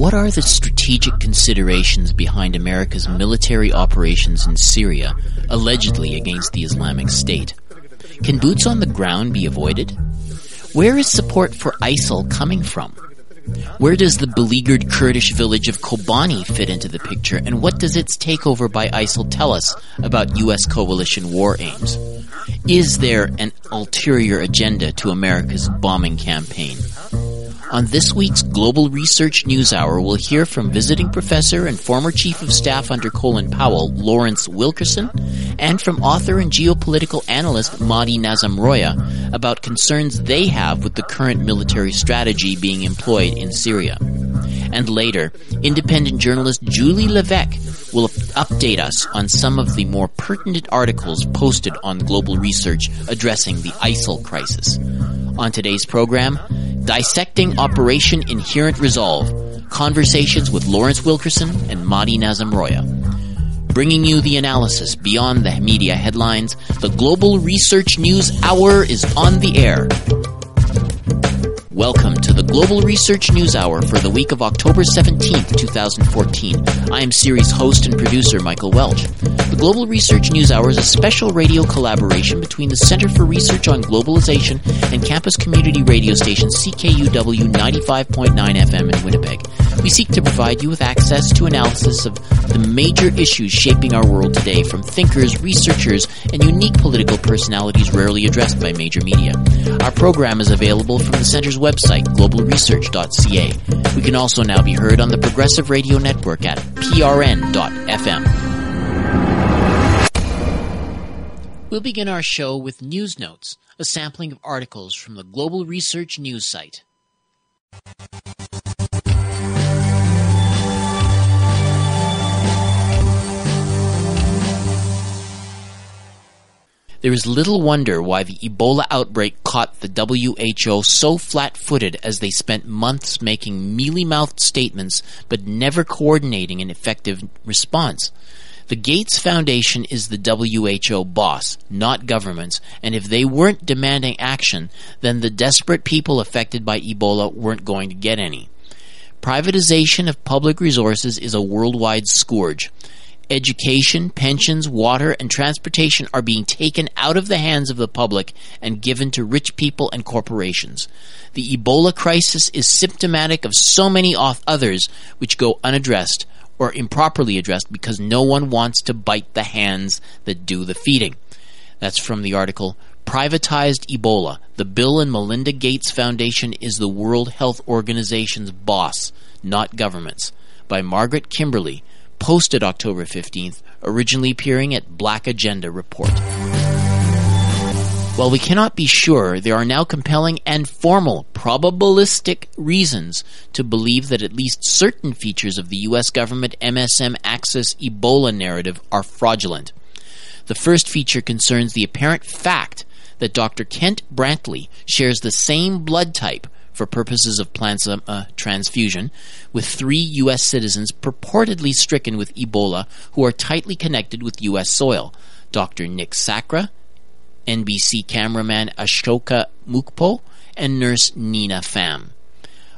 What are the strategic considerations behind America's military operations in Syria, allegedly against the Islamic State? Can boots on the ground be avoided? Where is support for ISIL coming from? Where does the beleaguered Kurdish village of Kobani fit into the picture, and what does its takeover by ISIL tell us about U.S. coalition war aims? Is there an ulterior agenda to America's bombing campaign? On this week's Global Research News Hour, we'll hear from visiting professor and former chief of staff under Colin Powell, Lawrence Wilkerson, and from author and geopolitical analyst Mahdi Nazemroaya about concerns they have with the current military strategy being employed in Syria. And later, independent journalist Julie Levesque will update us on some of the more pertinent articles posted on Global Research addressing the ISIL crisis. On today's program, Dissecting Operation Inherent Resolve Conversations with Lawrence Wilkerson and Mahdi Nazemroaya. Bringing you the analysis beyond the media headlines, the Global Research News Hour is on the air. Welcome to the Global Research News Hour for the week of October 17th, 2014. I am series host and producer Michael Welch. The Global Research News Hour is a special radio collaboration between the Center for Research on Globalization and campus community radio station CKUW 95.9 FM in Winnipeg. We seek to provide you with access to analysis of the major issues shaping our world today from thinkers, researchers, and unique political personalities rarely addressed by major media. Our program is available from the Center's website, globalresearch.ca. We can also now be heard on the Progressive Radio Network at prn.fm. We'll begin our show with News Notes, a sampling of articles from the Global Research News site. There is little wonder why the Ebola outbreak caught the WHO so flat footed as they spent months making mealy mouthed statements but never coordinating an effective response. The Gates Foundation is the WHO boss, not governments, and if they weren't demanding action, then the desperate people affected by Ebola weren't going to get any. Privatization of public resources is a worldwide scourge education, pensions, water, and transportation are being taken out of the hands of the public and given to rich people and corporations. The Ebola crisis is symptomatic of so many off others which go unaddressed or improperly addressed because no one wants to bite the hands that do the feeding. That's from the article Privatized Ebola. The Bill and Melinda Gates Foundation is the World Health Organization's boss, not governments, by Margaret Kimberley posted October 15th, originally appearing at Black Agenda Report. While we cannot be sure, there are now compelling and formal probabilistic reasons to believe that at least certain features of the U.S. government MSM Axis Ebola narrative are fraudulent. The first feature concerns the apparent fact that Dr. Kent Brantly shares the same blood type for purposes of plasma uh, transfusion, with three U.S. citizens purportedly stricken with Ebola who are tightly connected with U.S. soil Dr. Nick Sacra, NBC cameraman Ashoka Mukpo, and nurse Nina Pham.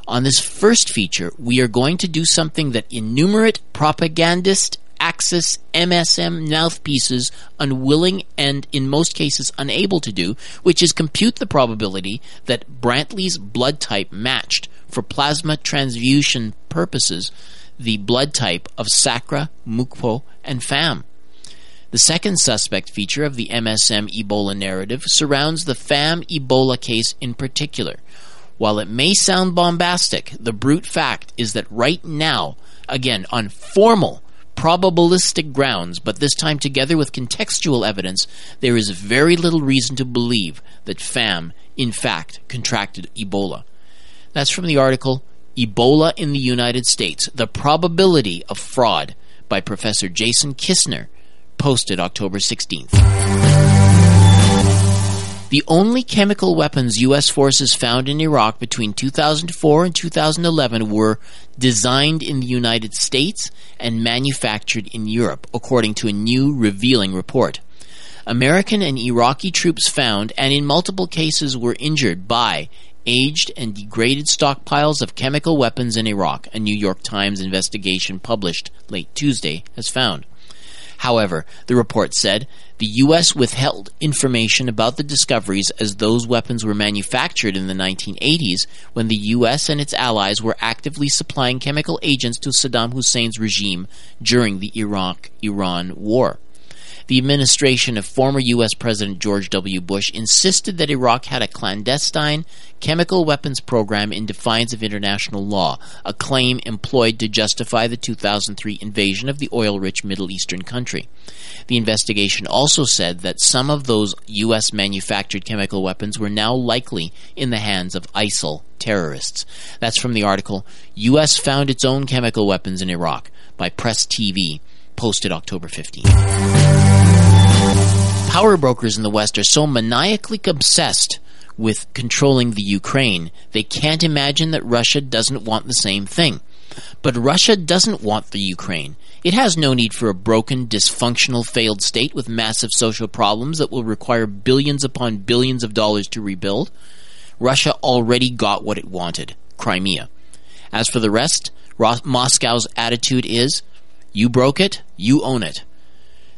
On this first feature, we are going to do something that innumerate propagandist Axis MSM mouthpieces unwilling and, in most cases, unable to do, which is compute the probability that Brantly's blood type matched, for plasma transfusion purposes, the blood type of Sacra, Mukpo, and Pham. The second suspect feature of the MSM Ebola narrative surrounds the Pham Ebola case in particular. While it may sound bombastic, the brute fact is that right now, again, on formal probabilistic grounds, but this time together with contextual evidence, there is very little reason to believe that Pham, in fact, contracted Ebola. That's from the article Ebola in the United States The Probability of Fraud by Professor Jason Kissner, posted October 16th. The only chemical weapons U.S. forces found in Iraq between 2004 and 2011 were designed in the United States and manufactured in Europe, according to a new revealing report. American and Iraqi troops found and in multiple cases were injured by aged, and degraded stockpiles of chemical weapons in Iraq, a New York Times investigation published late Tuesday has found. However, the report said the U.S. withheld information about the discoveries as those weapons were manufactured in the 1980s when the U.S. and its allies were actively supplying chemical agents to Saddam Hussein's regime during the Iraq Iran War. The administration of former U.S. President George W. Bush insisted that Iraq had a clandestine chemical weapons program in defiance of international law, a claim employed to justify the 2003 invasion of the oil rich Middle Eastern country. The investigation also said that some of those U.S. manufactured chemical weapons were now likely in the hands of ISIL terrorists. That's from the article U.S. Found Its Own Chemical Weapons in Iraq by Press TV, posted October 15th. Power brokers in the West are so maniacally obsessed with controlling the Ukraine, they can't imagine that Russia doesn't want the same thing. But Russia doesn't want the Ukraine. It has no need for a broken, dysfunctional, failed state with massive social problems that will require billions upon billions of dollars to rebuild. Russia already got what it wanted Crimea. As for the rest, Moscow's attitude is you broke it, you own it.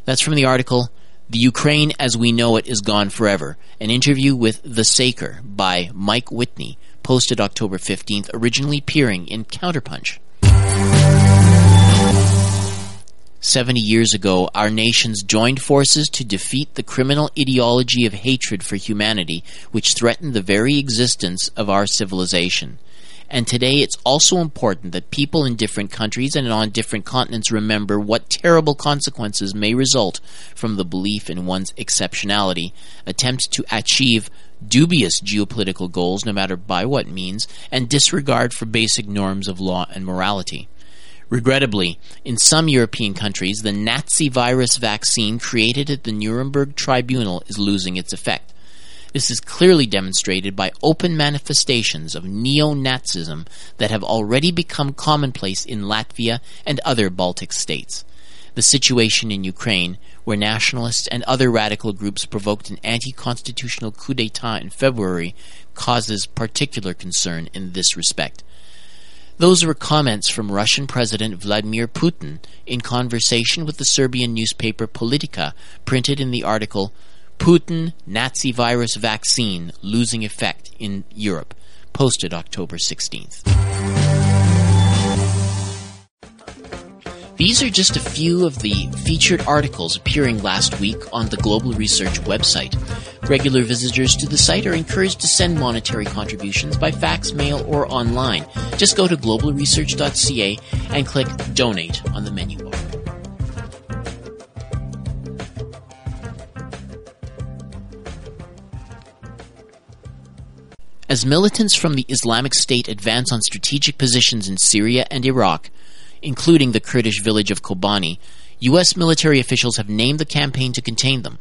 That's from the article the Ukraine as We Know It is Gone Forever, an interview with The Saker by Mike Whitney, posted October 15th, originally appearing in Counterpunch. 70 years ago, our nations joined forces to defeat the criminal ideology of hatred for humanity which threatened the very existence of our civilization. And today it's also important that people in different countries and on different continents remember what terrible consequences may result from the belief in one's exceptionality, attempt to achieve dubious geopolitical goals, no matter by what means, and disregard for basic norms of law and morality. Regrettably, in some European countries, the Nazi virus vaccine created at the Nuremberg Tribunal is losing its effect. This is clearly demonstrated by open manifestations of neo Nazism that have already become commonplace in Latvia and other Baltic states. The situation in Ukraine, where nationalists and other radical groups provoked an anti constitutional coup d'etat in February, causes particular concern in this respect. Those were comments from Russian President Vladimir Putin in conversation with the Serbian newspaper Politika, printed in the article Putin Nazi virus vaccine losing effect in Europe, posted October 16th. These are just a few of the featured articles appearing last week on the Global Research website. Regular visitors to the site are encouraged to send monetary contributions by fax, mail, or online. Just go to globalresearch.ca and click Donate on the menu bar. As militants from the Islamic State advance on strategic positions in Syria and Iraq, including the Kurdish village of Kobani, U.S. military officials have named the campaign to contain them.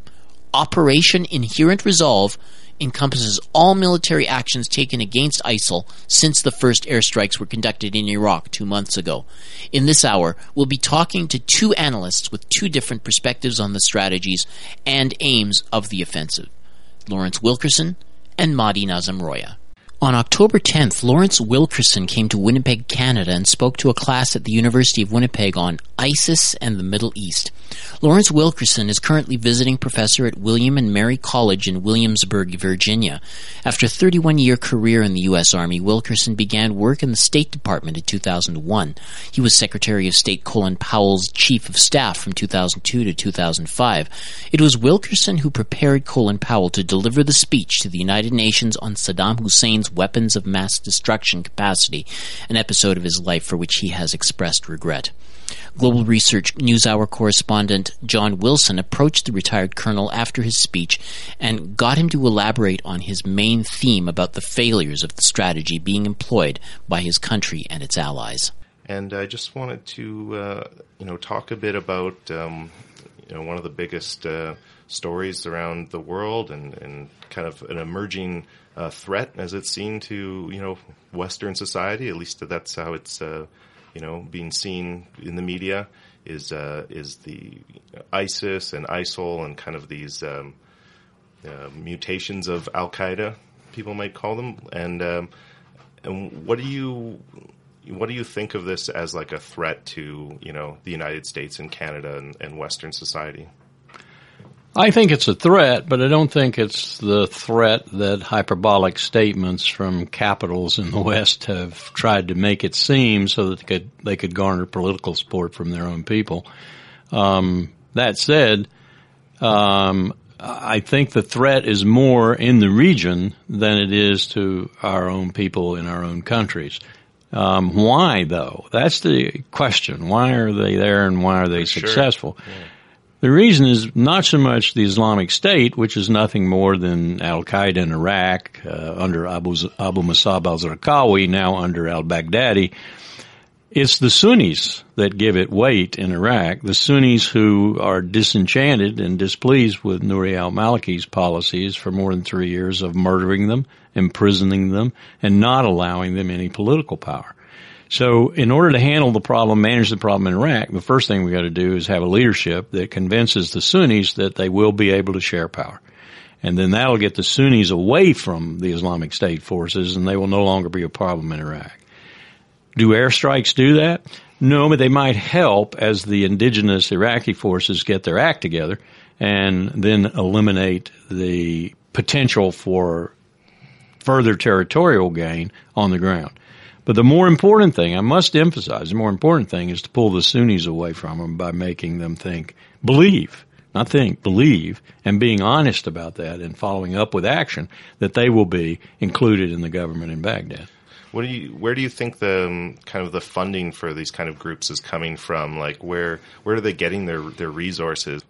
Operation Inherent Resolve encompasses all military actions taken against ISIL since the first airstrikes were conducted in Iraq two months ago. In this hour, we'll be talking to two analysts with two different perspectives on the strategies and aims of the offensive Lawrence Wilkerson and Mahdi Nazemroaya. On October 10th, Lawrence Wilkerson came to Winnipeg, Canada, and spoke to a class at the University of Winnipeg on ISIS and the Middle East. Lawrence Wilkerson is currently visiting professor at William and Mary College in Williamsburg, Virginia. After a 31 year career in the U.S. Army, Wilkerson began work in the State Department in 2001. He was Secretary of State Colin Powell's Chief of Staff from 2002 to 2005. It was Wilkerson who prepared Colin Powell to deliver the speech to the United Nations on Saddam Hussein's weapons of mass destruction capacity, an episode of his life for which he has expressed regret. Global Research NewsHour correspondent John Wilson approached the retired colonel after his speech and got him to elaborate on his main theme about the failures of the strategy being employed by his country and its allies. And I just wanted to, uh, you know, talk a bit about, um, you know, one of the biggest uh, stories around the world and, and kind of an emerging uh, threat as it's seen to you know Western society. At least that's how it's uh, you know being seen in the media. Is uh, is the ISIS and ISIL and kind of these um, uh, mutations of Al Qaeda people might call them. And um, and what do you what do you think of this as like a threat to you know the United States and Canada and, and Western society? I think it's a threat, but I don't think it's the threat that hyperbolic statements from capitals in the West have tried to make it seem so that they could, they could garner political support from their own people. Um, that said, um, I think the threat is more in the region than it is to our own people in our own countries. Um, why though? That's the question. Why are they there and why are they sure. successful? Yeah. The reason is not so much the Islamic State, which is nothing more than Al Qaeda in Iraq uh, under Abu, Abu Musab al Zarqawi, now under al Baghdadi. It's the Sunnis that give it weight in Iraq, the Sunnis who are disenchanted and displeased with Nouri al Maliki's policies for more than three years of murdering them, imprisoning them, and not allowing them any political power. So in order to handle the problem, manage the problem in Iraq, the first thing we got to do is have a leadership that convinces the Sunnis that they will be able to share power. And then that'll get the Sunnis away from the Islamic State forces and they will no longer be a problem in Iraq. Do airstrikes do that? No, but they might help as the indigenous Iraqi forces get their act together and then eliminate the potential for further territorial gain on the ground. But the more important thing, I must emphasize, the more important thing is to pull the Sunnis away from them by making them think, believe, not think, believe, and being honest about that and following up with action that they will be included in the government in Baghdad. What do you, where do you think the um, kind of the funding for these kind of groups is coming from? Like where where are they getting their their resources?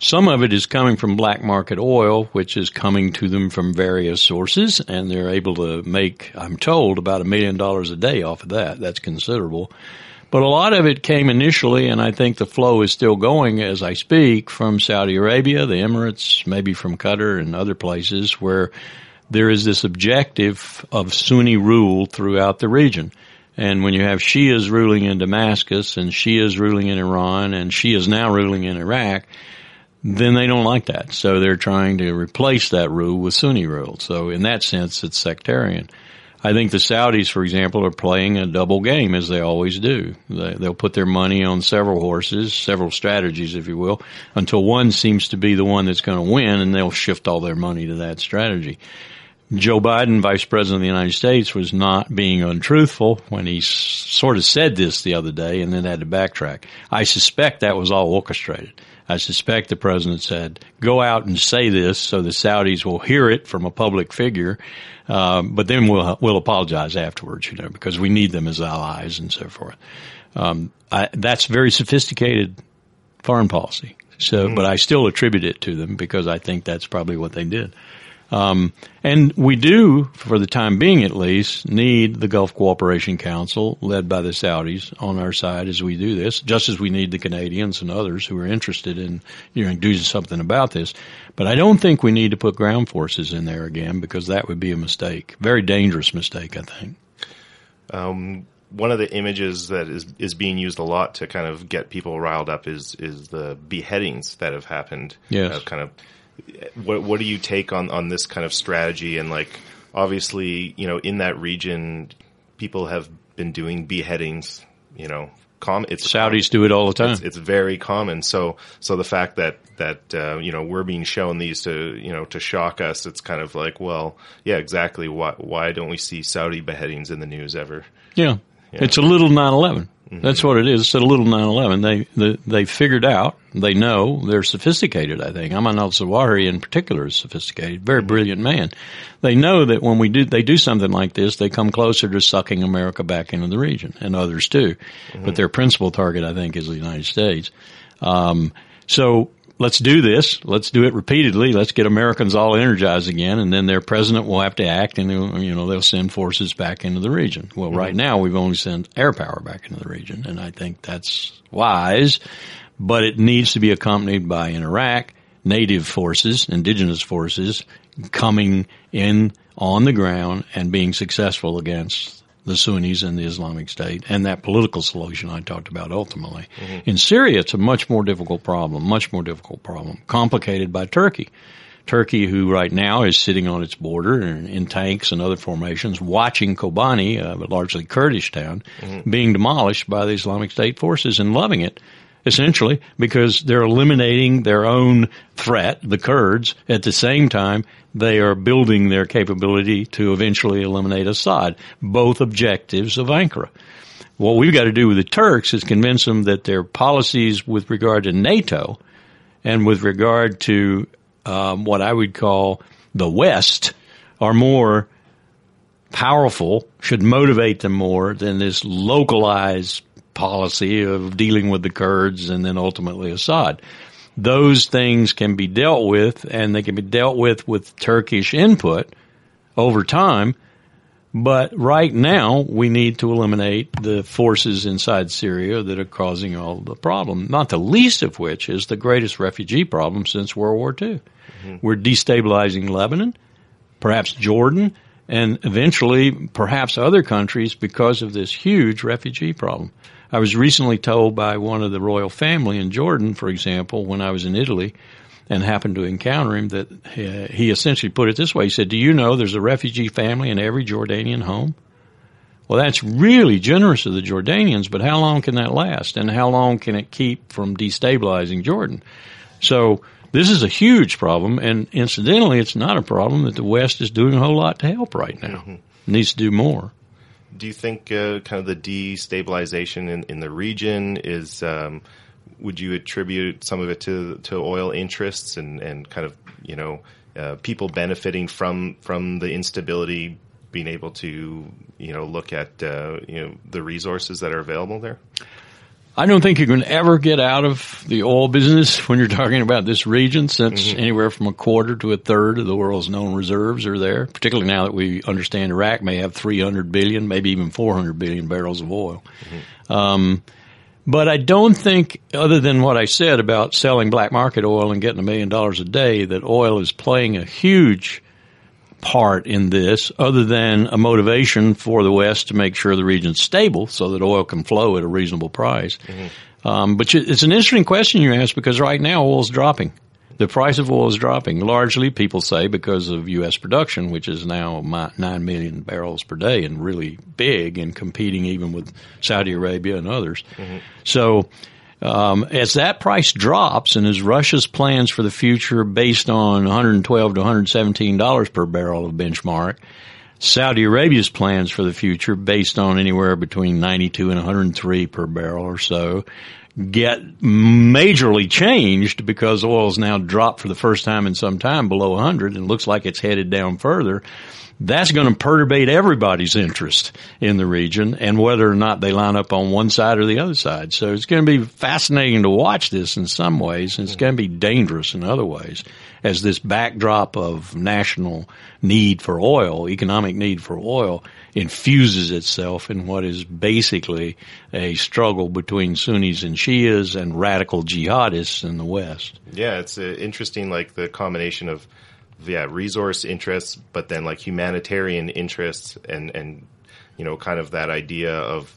Some of it is coming from black market oil, which is coming to them from various sources, and they're able to make, I'm told, about a million dollars a day off of that. That's considerable. But a lot of it came initially, and I think the flow is still going as I speak from Saudi Arabia, the Emirates, maybe from Qatar and other places where there is this objective of Sunni rule throughout the region. And when you have Shias ruling in Damascus and Shias ruling in Iran and Shias now ruling in Iraq, then they don't like that. So they're trying to replace that rule with Sunni rule. So in that sense, it's sectarian. I think the Saudis, for example, are playing a double game as they always do. They, will put their money on several horses, several strategies, if you will, until one seems to be the one that's going to win and they'll shift all their money to that strategy. Joe Biden, Vice President of the United States, was not being untruthful when he sort of said this the other day and then had to backtrack. I suspect that was all orchestrated. I suspect the president said, go out and say this so the Saudis will hear it from a public figure, um, but then we'll, we'll apologize afterwards, you know, because we need them as allies and so forth. Um, I, that's very sophisticated foreign policy. So, mm-hmm. but I still attribute it to them because I think that's probably what they did. Um, and we do, for the time being at least, need the Gulf Cooperation Council, led by the Saudis, on our side as we do this, just as we need the Canadians and others who are interested in you know, doing something about this. But I don't think we need to put ground forces in there again because that would be a mistake. Very dangerous mistake, I think. Um, one of the images that is is being used a lot to kind of get people riled up is is the beheadings that have happened. Yes. Uh, kind of what what do you take on on this kind of strategy? And like obviously you know in that region people have been doing beheadings you know com- it's Saudis do it all the time. it's, it's, very common. So so the fact that that uh, you know we're being shown these to you know to shock us it's kind of like well yeah exactly. Why why don't we see Saudi beheadings in the news ever? Yeah, yeah. it's a little 9/11 Mm-hmm. That's what it is. It's a little 9/11. They, they they figured out. They know they're sophisticated. I think Ayman al Zawahiri in particular is sophisticated. Very mm-hmm. brilliant man. They know that when we do they do something like this, they come closer to sucking America back into the region and others too. Mm-hmm. But their principal target, I think, is the United States. Um, so let's do this. Let's do it repeatedly. Let's get Americans all energized again, and then their president will have to act, and you know they'll send forces back into the region. Well, mm-hmm. right now we've only sent air power back into the region, and I think that's wise, but it needs to be accompanied by in Iraq native forces, indigenous forces coming in on the ground and being successful against the Sunnis and the Islamic State and that political solution I talked about ultimately. Mm-hmm. In Syria, it's a much more difficult problem, much more difficult problem, complicated by Turkey. Turkey, who right now is sitting on its border in, in tanks and other formations, watching Kobani, a largely Kurdish town, mm-hmm. being demolished by the Islamic State forces and loving it essentially, because they're eliminating their own threat, the Kurds. At the same time, they are building their capability to eventually eliminate Assad. Both objectives of Ankara. What we've got to do with the Turks is convince them that their policies with regard to NATO and with regard to um, what I would call the West are more powerful, should motivate them more than this localized policy of dealing with the Kurds and then ultimately Assad. Those things can be dealt with and they can be dealt with with Turkish input over time. But right now, we need to eliminate the forces inside Syria that are causing all the problem, not the least of which is the greatest refugee problem since World War II. Mm-hmm. We're destabilizing Lebanon, perhaps Jordan, and eventually perhaps other countries because of this huge refugee problem. I was recently told by one of the royal family in Jordan, for example, when I was in Italy and happened to encounter him, that uh, he essentially put it this way. He said, Do you know there's a refugee family in every Jordanian home? Well, that's really generous of the Jordanians, but how long can that last? And how long can it keep from destabilizing Jordan? So, this is a huge problem, and incidentally, it's not a problem that the West is doing a whole lot to help right now. Mm-hmm. needs to do more do you think uh, kind of the destabilization in, in the region is? Um, would you attribute some of it to to oil interests and, and kind of you know uh, people benefiting from from the instability, being able to you know look at uh, you know the resources that are available there? I don't think you can ever get out of the oil business when you're talking about this region, since mm-hmm. anywhere from a quarter to a third of the world's known reserves are there. Particularly now that we understand Iraq may have 300 billion, maybe even 400 billion barrels of oil. Mm-hmm. Um, but I don't think, other than what I said about selling black market oil and getting a million dollars a day, that oil is playing a huge part in this other than a motivation for the West to make sure the region's stable so that oil can flow at a reasonable price. Mm-hmm. Um, but it's an interesting question you ask because right now oil is dropping. The price of oil is dropping largely, people say, because of U.S. production, which is now 9 million barrels per day and really big and competing even with Saudi Arabia and others. Mm-hmm. So, um, as that price drops and as Russia's plans for the future based on 112 to 117 dollars per barrel of benchmark, Saudi Arabia's plans for the future based on anywhere between 92 and 103 per barrel or so get majorly changed because oil's now dropped for the first time in some time below 100 and looks like it's headed down further that's going to perturbate everybody's interest in the region and whether or not they line up on one side or the other side. So it's going to be fascinating to watch this in some ways, and it's going to be dangerous in other ways as this backdrop of national need for oil, economic need for oil, infuses itself in what is basically a struggle between Sunnis and Shias and radical jihadists in the West. Yeah, it's uh, interesting, like the combination of yeah resource interests, but then like humanitarian interests and and you know kind of that idea of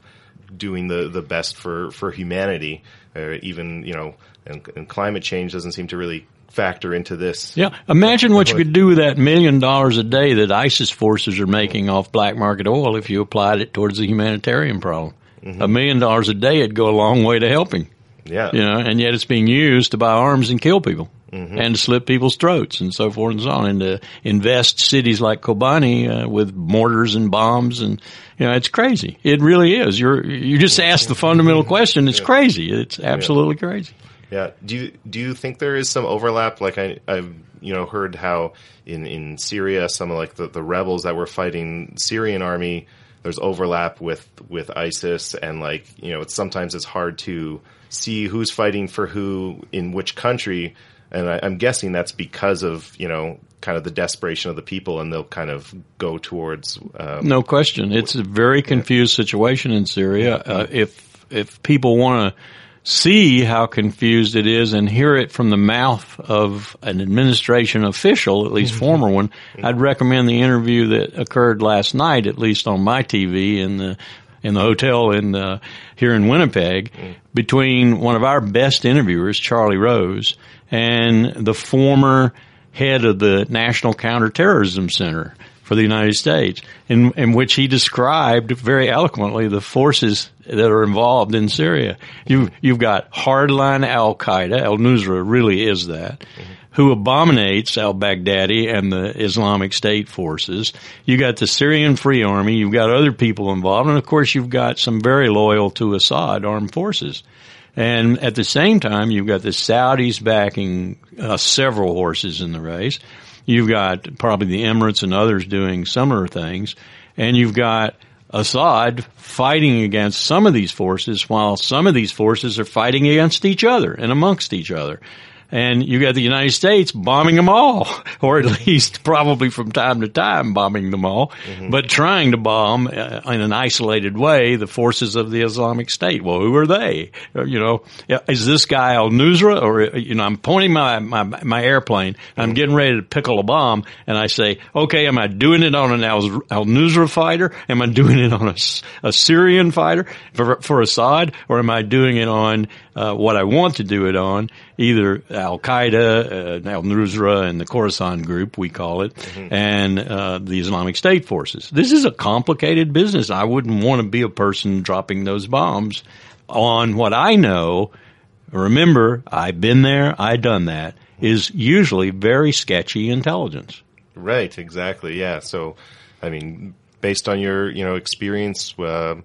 doing the the best for for humanity, or even you know and, and climate change doesn't seem to really factor into this. Yeah, imagine what you could do with that million dollars a day that ISIS forces are making off black market oil if you applied it towards the humanitarian problem. Mm-hmm. A million dollars a day would go a long way to helping. Yeah, you know, and yet it's being used to buy arms and kill people mm-hmm. and to slit people's throats and so forth and so on, and to invest cities like Kobani uh, with mortars and bombs, and you know, it's crazy. It really is. You're you just asked the fundamental question. It's yeah. crazy. It's absolutely yeah. crazy. Yeah. Do you do you think there is some overlap? Like I, I've you know heard how in in Syria, some of like the, the rebels that were fighting Syrian army, there's overlap with with ISIS, and like you know, it's sometimes it's hard to see who's fighting for who in which country and I, am guessing that's because of you know kind of the desperation of the people, and they'll kind of go towards. Um, no question, it's a very confused situation in Syria. Uh, if if people want to see how confused it is and hear it from the mouth of an administration official, at least mm-hmm. former one. I'd recommend the interview that occurred last night, at least on my TV in the in the hotel in uh, here in Winnipeg, mm. between one of our best interviewers, Charlie Rose, and the former head of the National Counterterrorism Center for the United States, in, in which he described very eloquently the forces that are involved in Syria. You've, you've got hardline Al Qaeda, Al Nusra really is that, mm-hmm. who abominates al Baghdadi and the Islamic State forces. You got the Syrian Free Army, you've got other people involved, and of course you've got some very loyal to Assad armed forces. And at the same time, you've got the Saudis backing uh, several horses in the race. You've got probably the Emirates and others doing similar things. And you've got Assad fighting against some of these forces while some of these forces are fighting against each other and amongst each other and you got the United States bombing them all, or at least probably from time to time bombing them all, mm-hmm. but trying to bomb uh, in an isolated way the forces of the Islamic State. Well, who are they? Uh, you know, is this guy Al Nusra, or uh, you know, I'm pointing my my, my airplane, I'm mm-hmm. getting ready to pickle a bomb, and I say, okay, am I doing it on an Al, Al Nusra fighter? Am I doing it on a, a Syrian fighter for, for Assad, or am I doing it on uh, what I want to do it on, either Al Qaeda, uh, Al Nusra, and the Khorasan group, we call it, mm-hmm. and uh, the Islamic State forces. This is a complicated business. I wouldn't want to be a person dropping those bombs on what I know. Remember, I've been there, I've done that. Is usually very sketchy intelligence. Right. Exactly. Yeah. So, I mean, based on your you know experience. Uh,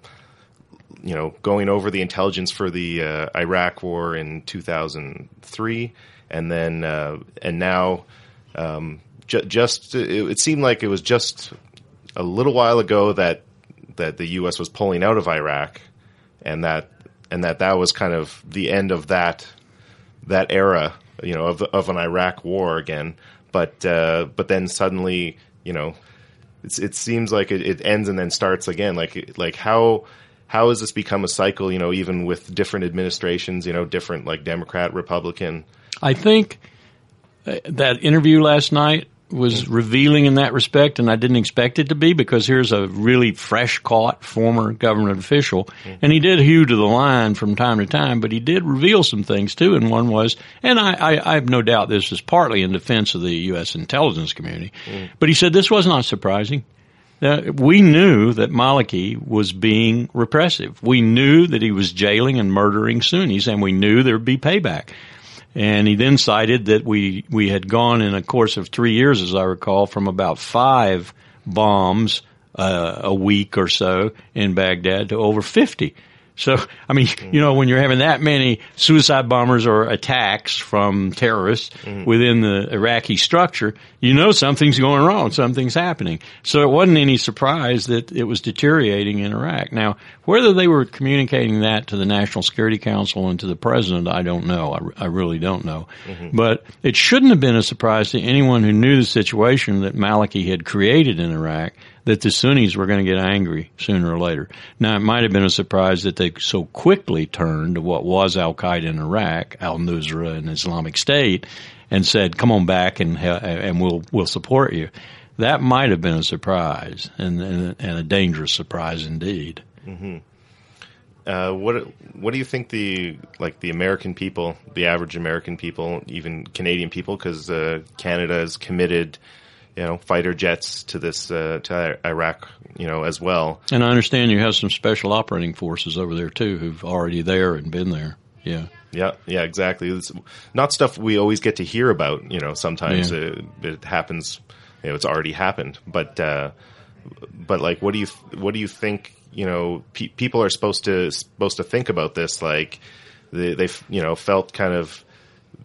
you know, going over the intelligence for the uh, Iraq War in 2003, and then uh, and now, um, ju- just it, it, seemed like it was just a little while ago that that the U.S. was pulling out of Iraq, and that and that that was kind of the end of that that era, you know, of of an Iraq war again. But uh, but then suddenly, you know, it seems like it, it ends and then starts again. Like like how how has this become a cycle? You know, even with different administrations, you know, different like Democrat, Republican. I think uh, that interview last night was revealing in that respect, and I didn't expect it to be because here's a really fresh caught former government official, mm-hmm. and he did hew to the line from time to time, but he did reveal some things too, and one was, and I, I, I have no doubt this is partly in defense of the U.S. intelligence community, mm-hmm. but he said this was not surprising. Now, we knew that Maliki was being repressive. We knew that he was jailing and murdering Sunnis, and we knew there would be payback. And he then cited that we, we had gone in a course of three years, as I recall, from about five bombs uh, a week or so in Baghdad to over 50. So, I mean, mm-hmm. you know, when you're having that many suicide bombers or attacks from terrorists mm-hmm. within the Iraqi structure, you know something's going wrong, something's happening. So it wasn't any surprise that it was deteriorating in Iraq. Now, whether they were communicating that to the National Security Council and to the president, I don't know. I, I really don't know. Mm-hmm. But it shouldn't have been a surprise to anyone who knew the situation that Maliki had created in Iraq that the Sunnis were going to get angry sooner or later. Now, it might have been a surprise that they so quickly turned to what was Al Qaeda in Iraq, Al Nusra and Islamic State, and said, "Come on back and and we'll we'll support you." That might have been a surprise and and, and a dangerous surprise indeed. Mm-hmm. Uh, what what do you think the like the American people, the average American people, even Canadian people, because uh, Canada is committed you know fighter jets to this uh, to Iraq, you know, as well. And I understand you have some special operating forces over there too, who've already there and been there. Yeah. Yeah, yeah, exactly. It's not stuff we always get to hear about. You know, sometimes yeah. it, it, happens. You know, it's already happened. But uh, but like, what do you what do you think? You know, pe- people are supposed to supposed to think about this. Like, they, they've you know felt kind of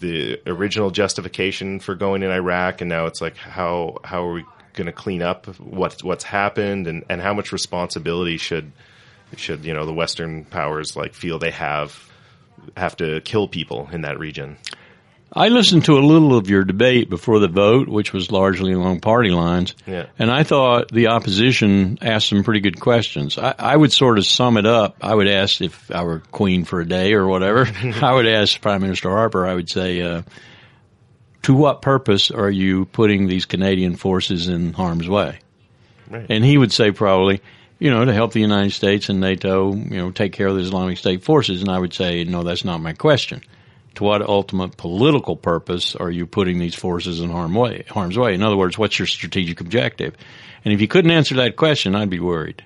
the original justification for going in Iraq, and now it's like how how are we going to clean up what's what's happened, and, and how much responsibility should should you know the Western powers like feel they have have to kill people in that region? I listened to a little of your debate before the vote, which was largely along party lines. Yeah. And I thought the opposition asked some pretty good questions. I, I, would sort of sum it up. I would ask if I were queen for a day or whatever, I would ask Prime Minister Harper, I would say, uh, to what purpose are you putting these Canadian forces in harm's way? Right. And he would say probably, you know, to help the United States and NATO, you know, take care of the Islamic State forces. And I would say, no, that's not my question to what ultimate political purpose are you putting these forces in harm way, harm's way? In other words, what's your strategic objective? And if you couldn't answer that question, I'd be worried.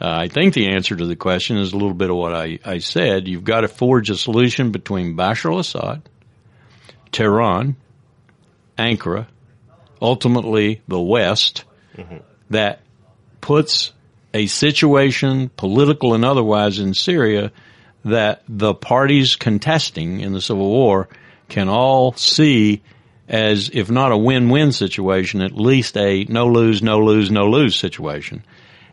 Uh, I think the answer to the question is a little bit of what I, I said. You've got to forge a solution between Bashar al-Assad, Tehran, Ankara, ultimately the West, mm-hmm. that puts a situation, political and otherwise, in Syria that the parties contesting in the civil war can all see as, if not a win-win situation, at least a no-lose, no-lose, no-lose situation.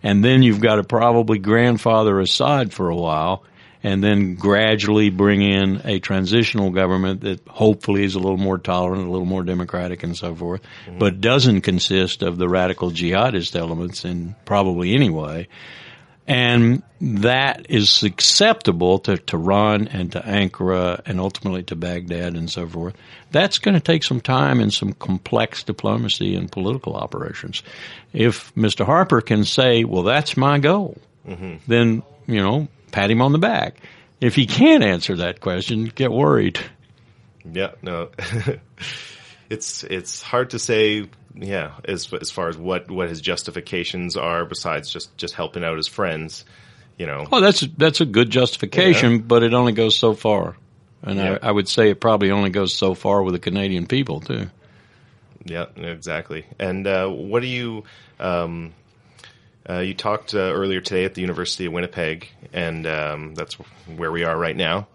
And then you've got to probably grandfather Assad for a while and then gradually bring in a transitional government that hopefully is a little more tolerant, a little more democratic and so forth, mm-hmm. but doesn't consist of the radical jihadist elements in probably any way. And that is acceptable to Tehran and to Ankara and ultimately to Baghdad and so forth. That's going to take some time and some complex diplomacy and political operations. If Mr. Harper can say, well, that's my goal, mm-hmm. then, you know, pat him on the back. If he can't answer that question, get worried. Yeah, no. it's it's hard to say yeah, as as far as what what his justifications are besides just just helping out his friends, you know. Oh, that's that's a good justification, yeah. but it only goes so far, and yeah. I, I would say it probably only goes so far with the Canadian people too. Yeah, exactly. And uh, what do you? Um, uh, you talked uh, earlier today at the University of Winnipeg, and um, that's where we are right now,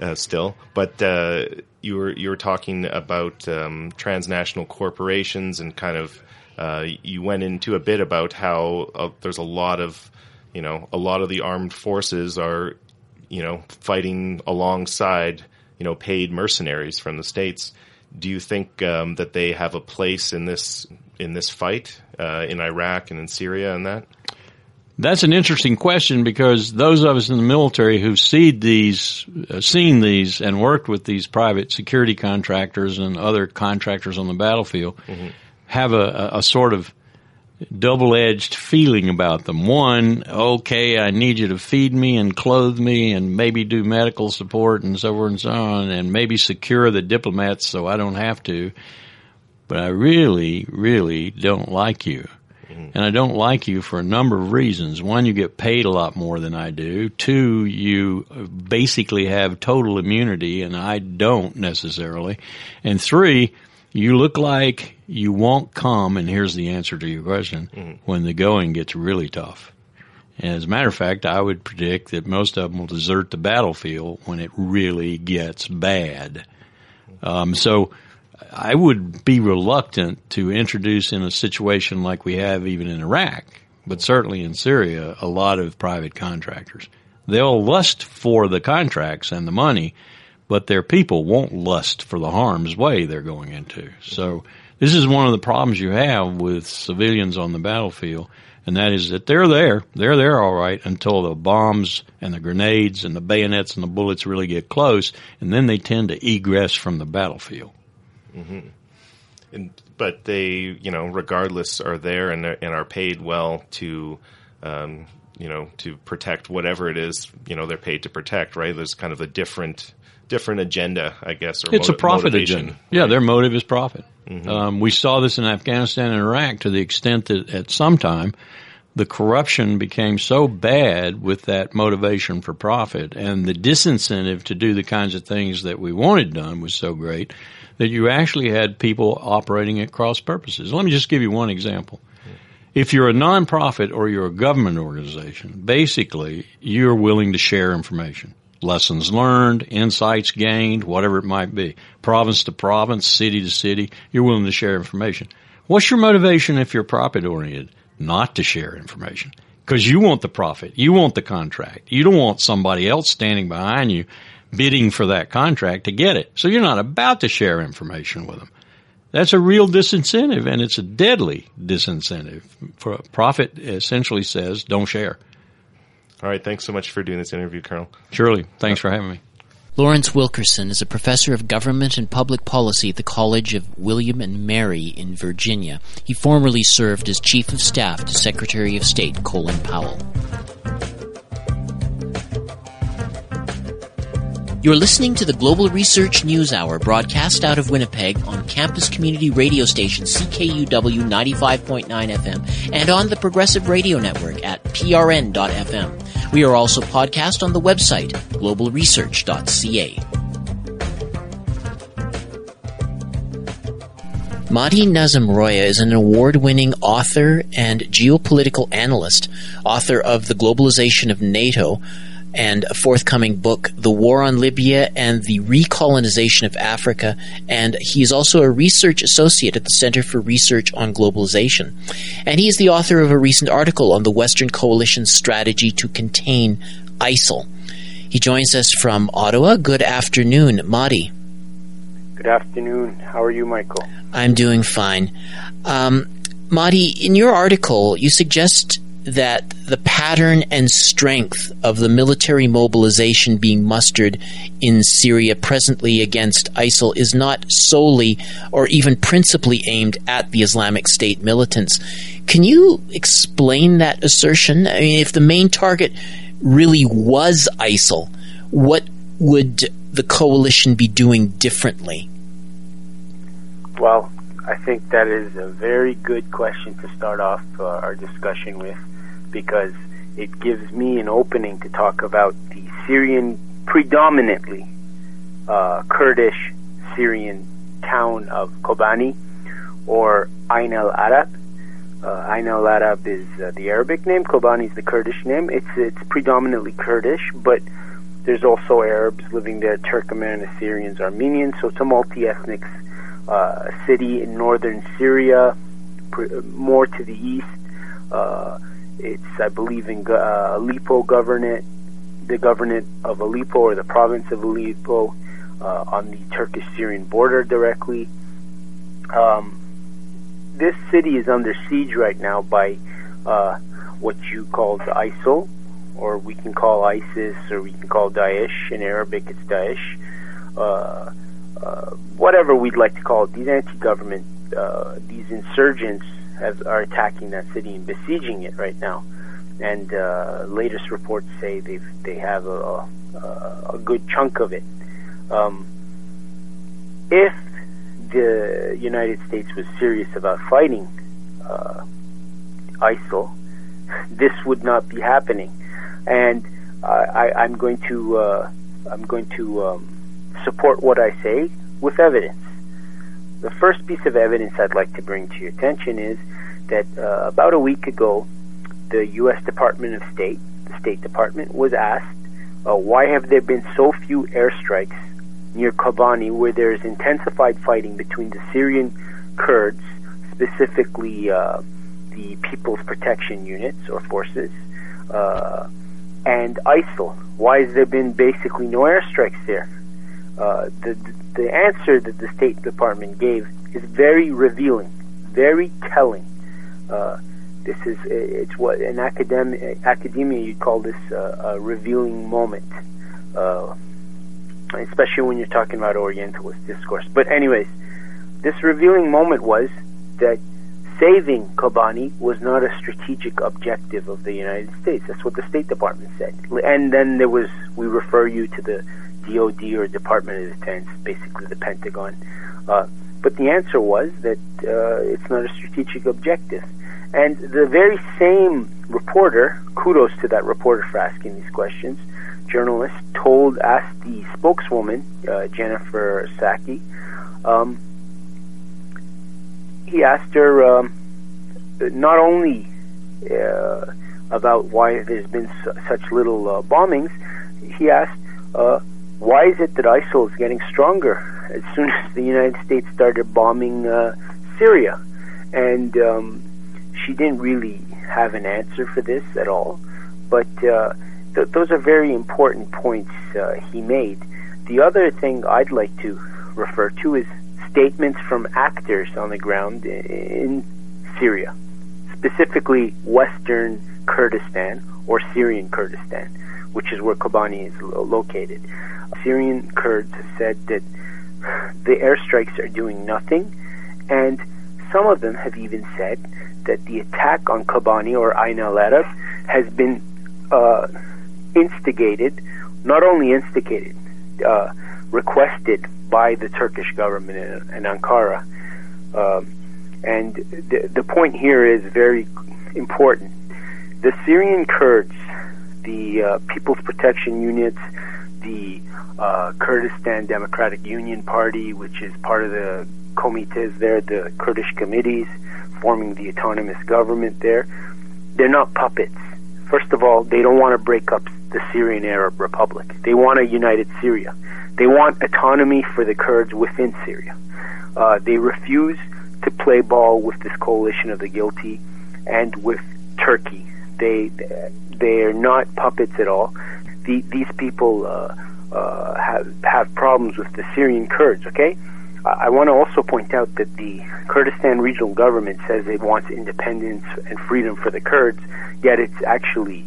uh, still. But uh, you were you were talking about um, transnational corporations, and kind of uh, you went into a bit about how uh, there's a lot of you know a lot of the armed forces are you know fighting alongside you know paid mercenaries from the states. Do you think um, that they have a place in this in this fight in Iraq and in Syria and that? That's an interesting question because those of us in the military who've seen these, uh, seen these, and worked with these private security contractors and other contractors on the battlefield mm-hmm. have a, a, sort of double-edged feeling about them. One, okay, I need you to feed me and clothe me and maybe do medical support and so on and so on, and maybe secure the diplomats so I don't have to. But I really, really don't like you. And I don't like you for a number of reasons. One, you get paid a lot more than I do. Two, you basically have total immunity and I don't necessarily. And three, you look like you won't come, and here's the answer to your question, mm-hmm. when the going gets really tough. And as a matter of fact, I would predict that most of them will desert the battlefield when it really gets bad. Um, so I would be reluctant to introduce in a situation like we have even in Iraq, but certainly in Syria, a lot of private contractors. They'll lust for the contracts and the money, but their people won't lust for the harm's way they're going into. So this is one of the problems you have with civilians on the battlefield, and that is that they're there, they're there all right until the bombs and the grenades and the bayonets and the bullets really get close, and then they tend to egress from the battlefield. Mm-hmm. And, but they, you know, regardless, are there and, and are paid well to, um, you know, to protect whatever it is, you know, they're paid to protect, right? There's kind of a different different agenda, I guess. it's a profit agenda. Yeah, their motive is profit. Mm-hmm. Um, we saw this in Afghanistan and Iraq to the extent that at some time the corruption became so bad with that motivation for profit and the disincentive to do the kinds of things that we wanted done was so great that you actually had people operating at cross purposes. Let me just give you one example. If you're a nonprofit or you're a government organization, basically you're willing to share information. Lessons learned, insights gained, whatever it might be. Province to province, city to city, you're willing to share information. What's your motivation if you're profit oriented? Not to share information. Because you want the profit. You want the contract. You don't want somebody else standing behind you bidding for that contract to get it. So you're not about to share information with them. That's a real disincentive and it's a deadly disincentive. For profit essentially says don't share. All right. Thanks so much for doing this interview, Colonel. Surely. Thanks for having me. Lawrence Wilkerson is a professor of government and public policy at the College of William and Mary in Virginia. He formerly served as Chief of Staff to Secretary of State Colin Powell. You're listening to the Global Research News Hour broadcast out of Winnipeg on campus community radio station CKUW 95.9 FM and on the Progressive Radio Network at prn.fm. We are also podcast on the website globalresearch.ca. Mahdi Nazemroaya is an award-winning author and geopolitical analyst, author of The Globalization of NATO, and a forthcoming book, The War on Libya and the Recolonization of Africa. And he is also a research associate at the Center for Research on Globalization. And he is the author of a recent article on the Western Coalition's strategy to contain ISIL. He joins us from Ottawa. Good afternoon, Mahdi. Good afternoon. How are you, Michael? I'm doing fine. Um, Mahdi, in your article, you suggest that the pattern and strength of the military mobilization being mustered in Syria presently against ISIL is not solely or even principally aimed at the Islamic State militants. Can you explain that assertion? I mean, if the main target really was ISIL, what would the coalition be doing differently? Well, I think that is a very good question to start off uh, our discussion with because it gives me an opening to talk about the Syrian, predominantly uh, Kurdish Syrian town of Kobani or Ain al Arab. Uh, Ain al Arab is uh, the Arabic name, Kobani is the Kurdish name. It's, it's predominantly Kurdish, but there's also Arabs living there, Turkmen, Assyrians, Armenians, so it's a multi ethnic uh, a city in northern Syria, more to the east. Uh, it's, I believe, in uh, Aleppo governorate, the governorate of Aleppo or the province of Aleppo uh, on the Turkish-Syrian border directly. Um, this city is under siege right now by uh, what you call the ISIL, or we can call ISIS, or we can call Daesh. In Arabic, it's Daesh. Uh, whatever we'd like to call it, these anti-government, uh, these insurgents have, are attacking that city and besieging it right now. And uh, latest reports say they they have a, a, a, good chunk of it. Um, if the United States was serious about fighting uh, ISIL, this would not be happening. And I, I'm going to uh, I'm going to um, support what I say with evidence. The first piece of evidence I'd like to bring to your attention is that uh, about a week ago, the U.S. Department of State, the State Department, was asked, uh, why have there been so few airstrikes near Kobani where there is intensified fighting between the Syrian Kurds, specifically uh, the People's Protection Units or forces, uh, and ISIL? Why has there been basically no airstrikes there? Uh, the, the answer that the State Department gave is very revealing, very telling. Uh, this is it's what in academia academia you call this uh, a revealing moment, uh, especially when you're talking about Orientalist discourse. But anyways, this revealing moment was that saving Kobani was not a strategic objective of the United States. That's what the State Department said. And then there was we refer you to the DOD or Department of Defense, basically the Pentagon. Uh, but the answer was that uh, it's not a strategic objective. And the very same reporter, kudos to that reporter for asking these questions, journalist told, asked the spokeswoman, uh, Jennifer Psaki, um, he asked her um, not only uh, about why there's been su- such little uh, bombings, he asked, uh, why is it that ISIL is getting stronger as soon as the United States started bombing uh, Syria? And um, she didn't really have an answer for this at all. But uh, th- those are very important points uh, he made. The other thing I'd like to refer to is statements from actors on the ground in, in Syria, specifically Western Kurdistan or Syrian Kurdistan, which is where Kobani is located. Syrian Kurds have said that the airstrikes are doing nothing, and some of them have even said that the attack on Kobani or Ain al Arab has been uh, instigated, not only instigated, uh, requested by the Turkish government in, in Ankara. Um, and the, the point here is very important. The Syrian Kurds, the uh, People's Protection Units, the uh, Kurdistan Democratic Union Party, which is part of the comites there, the Kurdish committees forming the autonomous government there, they're not puppets. First of all, they don't want to break up the Syrian Arab Republic. They want a united Syria. They want autonomy for the Kurds within Syria. Uh, they refuse to play ball with this coalition of the guilty and with Turkey. They they are not puppets at all. The, these people uh, uh, have have problems with the Syrian Kurds. Okay, I want to also point out that the Kurdistan regional government says it wants independence and freedom for the Kurds, yet it's actually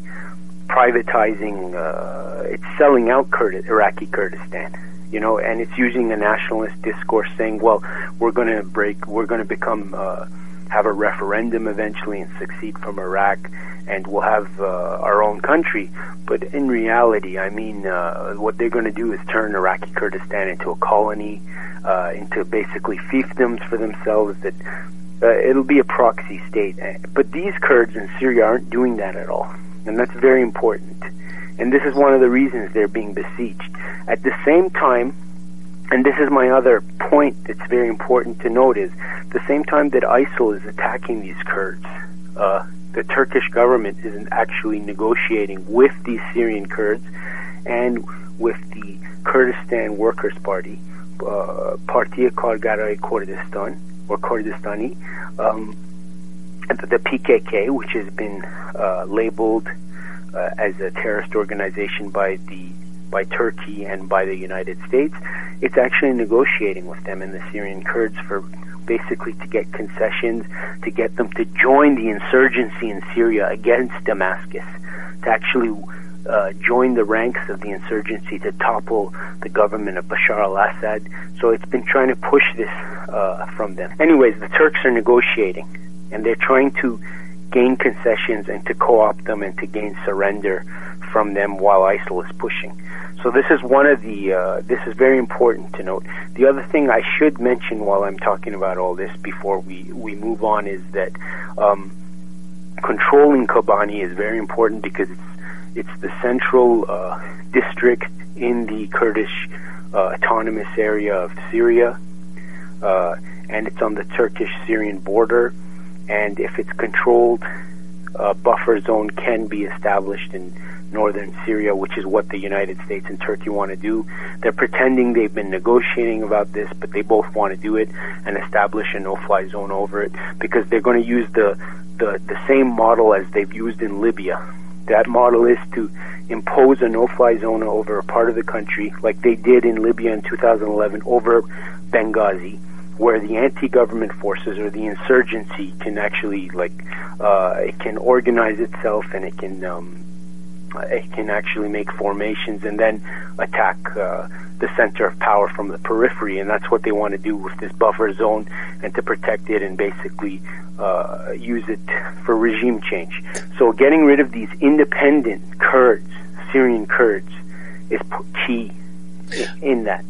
privatizing, uh, it's selling out Kurd- Iraqi Kurdistan. You know, and it's using a nationalist discourse, saying, "Well, we're going to break, we're going to become, uh, have a referendum eventually and succeed from Iraq, and we'll have uh, our own country." But in reality, I mean, uh, what they're going to do is turn Iraqi Kurdistan into a colony uh, into basically fiefdoms for themselves. That uh, it'll be a proxy state. But these Kurds in Syria aren't doing that at all, and that's very important. And this is one of the reasons they're being besieged. At the same time, and this is my other point that's very important to note is the same time that ISIL is attacking these Kurds, uh, the Turkish government is actually negotiating with these Syrian Kurds and with the Kurdistan Workers' Party uh, Kargaray Kurdistan or Kurdistani, um, the PKK, which has been uh, labeled uh, as a terrorist organization by the by Turkey and by the United States, it's actually negotiating with them and the Syrian Kurds for basically to get concessions, to get them to join the insurgency in Syria against Damascus, to actually uh, joined the ranks of the insurgency to topple the government of Bashar al-Assad. So it's been trying to push this uh, from them. Anyways, the Turks are negotiating, and they're trying to gain concessions and to co-opt them and to gain surrender from them while ISIL is pushing. So this is one of the. Uh, this is very important to note. The other thing I should mention while I'm talking about all this before we we move on is that um, controlling Kobani is very important because it's it's the central uh, district in the Kurdish uh, autonomous area of Syria, uh, and it's on the Turkish-Syrian border. And if it's controlled, a buffer zone can be established in northern Syria, which is what the United States and Turkey want to do. They're pretending they've been negotiating about this, but they both want to do it and establish a no-fly zone over it because they're going to use the, the, the same model as they've used in Libya that model is to impose a no-fly zone over a part of the country, like they did in Libya in 2011 over Benghazi, where the anti-government forces or the insurgency can actually like uh, it can organize itself and it can um, it can actually make formations and then attack uh, the center of power from the periphery, and that's what they want to do with this buffer zone and to protect it and basically uh, use it for regime change. So getting rid of these independent Kurds, Syrian Kurds, is key in that.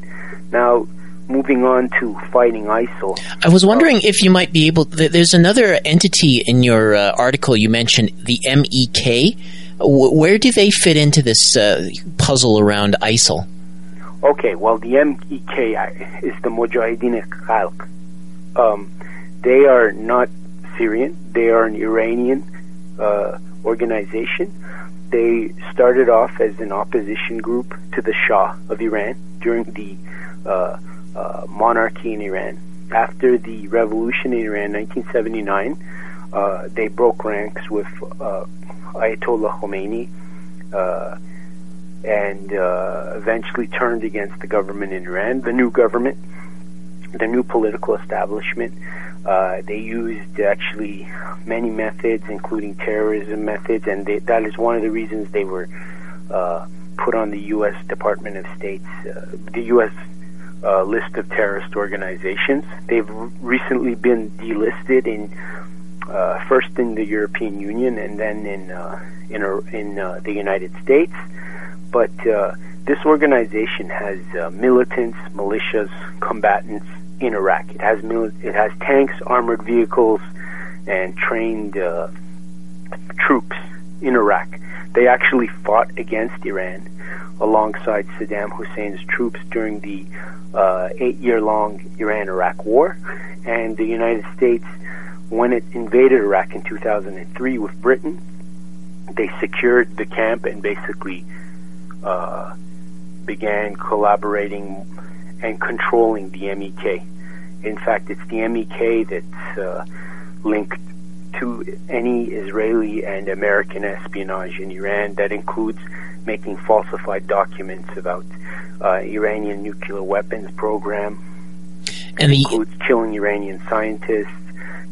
Now, moving on to fighting ISIL. I was wondering if you might be able. There's another entity in your uh, article you mentioned, the MEK. Where do they fit into this uh, puzzle around ISIL? Okay, well, the MEK is the Mujahideen Khalq. Um, they are not Syrian. They are an Iranian uh, organization. They started off as an opposition group to the Shah of Iran during the uh, uh, monarchy in Iran. After the revolution in Iran, 1979, uh, they broke ranks with uh, Ayatollah Khomeini uh, and eventually turned against the government in Iran, the new government, the new political establishment. Uh, they used actually many methods, including terrorism methods, and they, that is one of the reasons they were uh, put on the U.S. Department of State's, uh, the U.S. Uh, list of terrorist organizations. They've recently been delisted in uh, first in the European Union and then in in in the United States. But this organization has uh, militants, militias, combatants in Iraq. It has it has tanks, armored vehicles, and trained uh, troops in Iraq. They actually fought against Iran alongside Saddam Hussein's troops during the uh, eight-year-long Iran-Iraq War, and the United States, when it invaded Iraq in 2003 with Britain, they secured the camp and basically uh, began collaborating and controlling the MEK. In fact, it's the MEK that's uh, linked to any Israeli and American espionage in Iran. That includes making falsified documents about uh, Iranian nuclear weapons program. And includes killing Iranian scientists.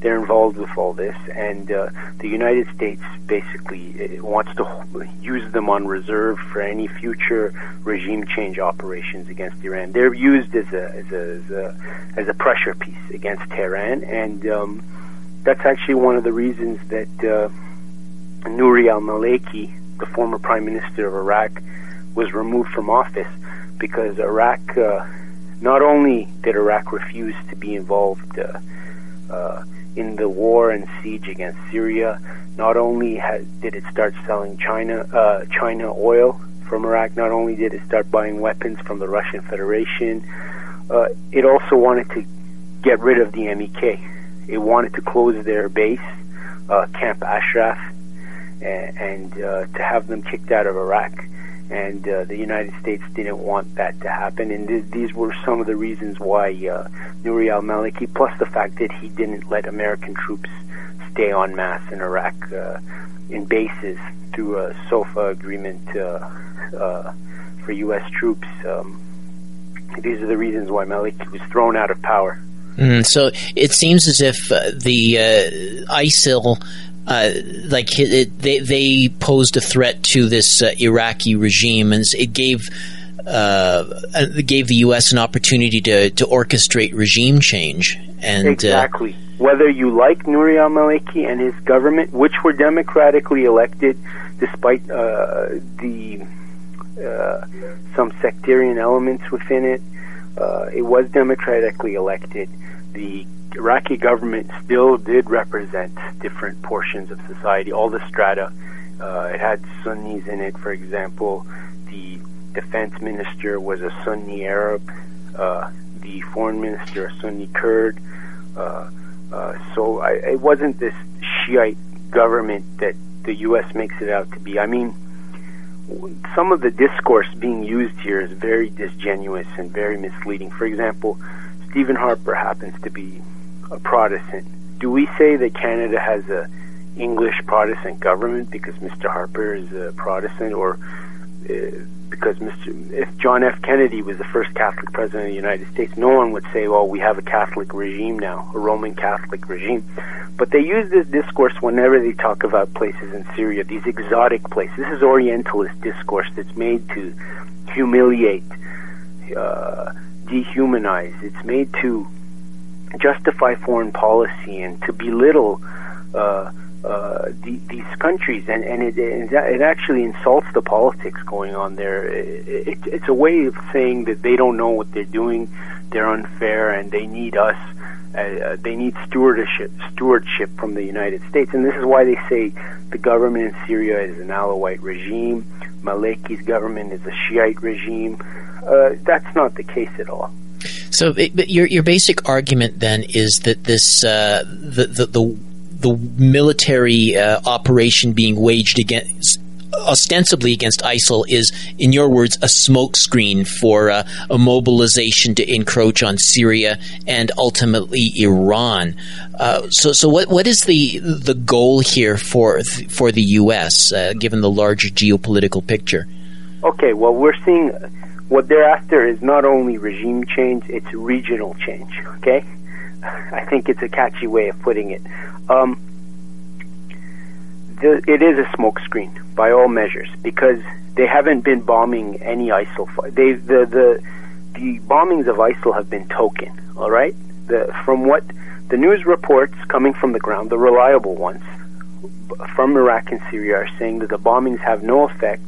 They're involved with all this, and uh, the United States basically uh, wants to use them on reserve for any future regime change operations against Iran. They're used as a as a as a, as a pressure piece against Tehran, and um, that's actually one of the reasons that uh, Nouri al-Maliki, the former prime minister of Iraq, was removed from office because Iraq. Uh, not only did Iraq refuse to be involved uh, uh, in the war and siege against Syria, not only had, did it start selling China uh, China oil from Iraq, not only did it start buying weapons from the Russian Federation, uh, it also wanted to get rid of the MEK. It wanted to close their base, uh, Camp Ashraf, and, and uh, to have them kicked out of Iraq and uh, the United States didn't want that to happen. And th- these were some of the reasons why uh, Nouri al-Maliki, plus the fact that he didn't let American troops stay en masse in Iraq uh, in bases through a SOFA agreement uh, uh, for U.S. troops. Um, these are the reasons why Maliki was thrown out of power. Mm, so it seems as if uh, the ISIL uh, like it, they they posed a threat to this uh, Iraqi regime, and it gave uh, gave the U.S. an opportunity to to orchestrate regime change. And uh, exactly, whether you like Nouri al-Maliki and his government, which were democratically elected, despite uh, the some sectarian elements within it, it was democratically elected. The Iraqi government still did represent different portions of society, all the strata. Uh, it had Sunnis in it, for example. The defense minister was a Sunni Arab, uh, the foreign minister a Sunni Kurd. Uh, uh so I, it wasn't this Shiite government that the U.S. makes it out to be. I mean, some of the discourse being used here is very disingenuous and very misleading. For example, Stephen Harper happens to be a Protestant. Do we say that Canada has a English Protestant government because Mr. Harper is a Protestant, or uh, because Mr. If John F. Kennedy was the first Catholic president of the United States, no one would say, "Well, we have a Catholic regime now, a Roman Catholic regime." But they use this discourse whenever they talk about places in Syria, these exotic places. This is Orientalist discourse that's made to humiliate, uh, dehumanize. It's made to justify foreign policy and to belittle uh, uh, the, these countries, and, and it, it actually insults the politics going on there. It, it, it's a way of saying that they don't know what they're doing, they're unfair, and they need us. Uh, they need stewardship, stewardship from the United States, and this is why they say the government in Syria is an Alawite regime. Maliki's government is a Shiite regime. Uh, that's not the case at all. So, but your your basic argument then is that this uh, the, the, the the military uh, operation being waged against ostensibly against ISIL is, in your words, a smokescreen for uh, a mobilization to encroach on Syria and ultimately Iran. Uh, so, so what what is the the goal here for for the U.S. Uh, given the larger geopolitical picture? Okay, well, we're seeing what they're after is not only regime change, it's regional change. Okay, I think it's a catchy way of putting it. Um, the, it is a smokescreen by all measures because they haven't been bombing any ISIL. They the the the bombings of ISIL have been token. All right, the, from what the news reports coming from the ground, the reliable ones from Iraq and Syria are saying that the bombings have no effect.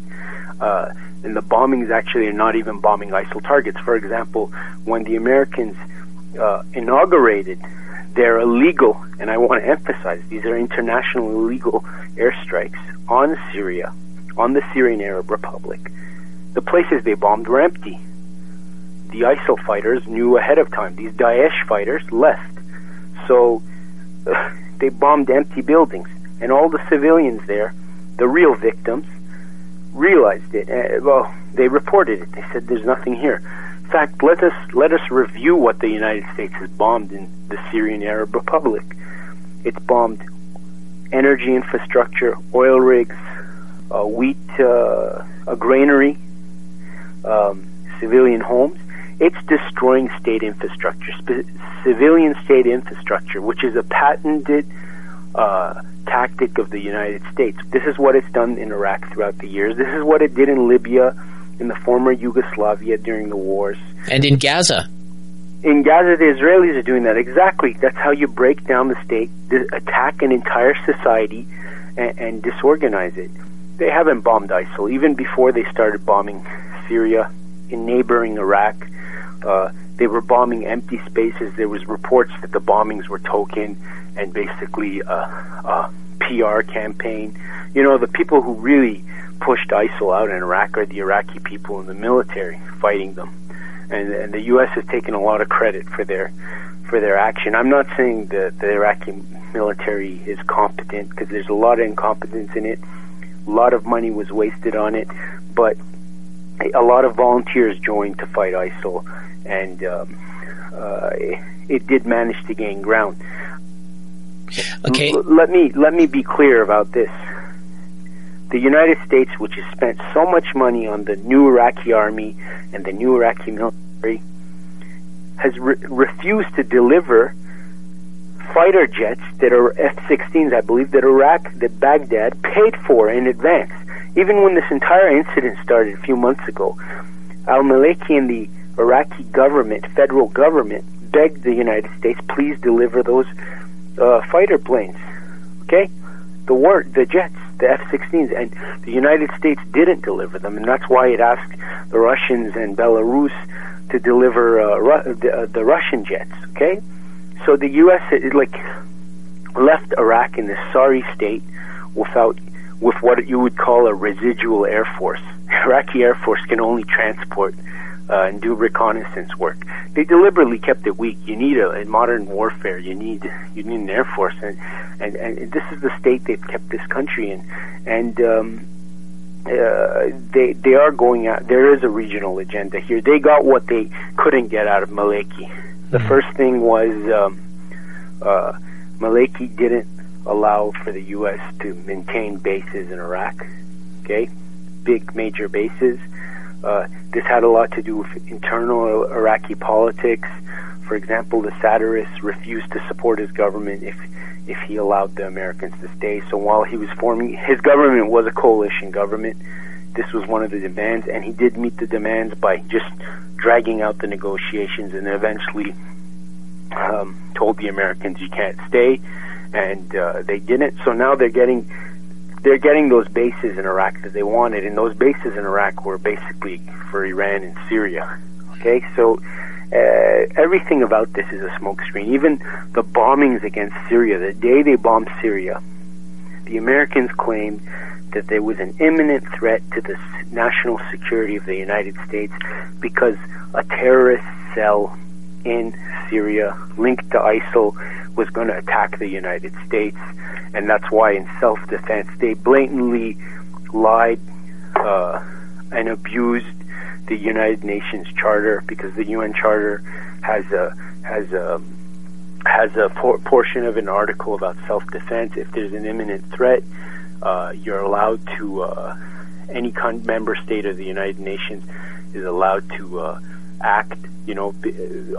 Uh, and the bombings actually are not even bombing ISIL targets. For example, when the Americans uh, inaugurated their illegal, and I want to emphasize, these are international illegal airstrikes on Syria, on the Syrian Arab Republic. The places they bombed were empty. The ISIL fighters knew ahead of time. These Daesh fighters left. So uh, they bombed empty buildings. And all the civilians there, the real victims, realized it. Uh, well, they reported it. They said there's nothing here. In fact, let us let us review what the United States has bombed in the Syrian Arab Republic. It's bombed energy infrastructure, oil rigs, uh, wheat, uh, a granary, um, civilian homes. It's destroying state infrastructure, sp- civilian state infrastructure, which is a patented uh, tactic of the United States. This is what it's done in Iraq throughout the years. This is what it did in Libya, in the former Yugoslavia during the wars. And in Gaza. In Gaza, the Israelis are doing that. Exactly. That's how you break down the state, attack an entire society, and, and disorganize it. They haven't bombed ISIL. Even before they started bombing Syria, in neighboring Iraq, uh, they were bombing empty spaces. There was reports that the bombings were token and basically a, a PR campaign. You know, the people who really pushed ISIL out in Iraq are the Iraqi people in the military fighting them, and, and the U.S. has taken a lot of credit for their for their action. I'm not saying that the Iraqi military is competent because there's a lot of incompetence in it. A lot of money was wasted on it, but a lot of volunteers joined to fight ISIL, and um, uh, it, it did manage to gain ground. Okay. L- let me let me be clear about this. The United States, which has spent so much money on the new Iraqi army and the new Iraqi military, has re- refused to deliver fighter jets that are F-16s, I believe, that Iraq, that Baghdad paid for in advance. Even when this entire incident started a few months ago, al-Maliki and the Iraqi government, federal government, begged the United States, please deliver those uh, fighter planes. Okay, the war, the jets, the F-16s, and the United States didn't deliver them, and that's why it asked the Russians and Belarus to deliver uh, Ru- the, uh, the Russian jets. Okay, so the U.S. It, like left Iraq in this sorry state without with what you would call a residual air force. Iraqi air force can only transport uh, and do reconnaissance work. They deliberately kept it weak. You need a in modern warfare. You need you need an air force, and and, and this is the state they've kept this country in, and. Um, uh, they they are going out. There is a regional agenda here. They got what they couldn't get out of Maliki. The mm-hmm. first thing was um, uh, Maliki didn't allow for the U.S. to maintain bases in Iraq. Okay, big major bases. Uh, this had a lot to do with internal Iraqi politics. For example, the Sadrists refused to support his government if if he allowed the Americans to stay. So while he was forming, his government was a coalition government. This was one of the demands, and he did meet the demands by just dragging out the negotiations, and eventually um, told the Americans, "You can't stay," and uh, they didn't. So now they're getting they're getting those bases in Iraq that they wanted, and those bases in Iraq were basically for Iran and Syria. Okay, so uh, everything about this is a smokescreen. Even the bombings against Syria, the day they bombed Syria, the Americans claimed that there was an imminent threat to the national security of the United States because a terrorist cell in Syria linked to ISIL was going to attack the United States and that's why in self-defense they blatantly lied uh, and abused the United Nations Charter because the UN Charter has a has a has a por- portion of an article about self-defense. If there's an imminent threat, uh, you're allowed to uh, any con- member state of the United Nations is allowed to uh, act, you know,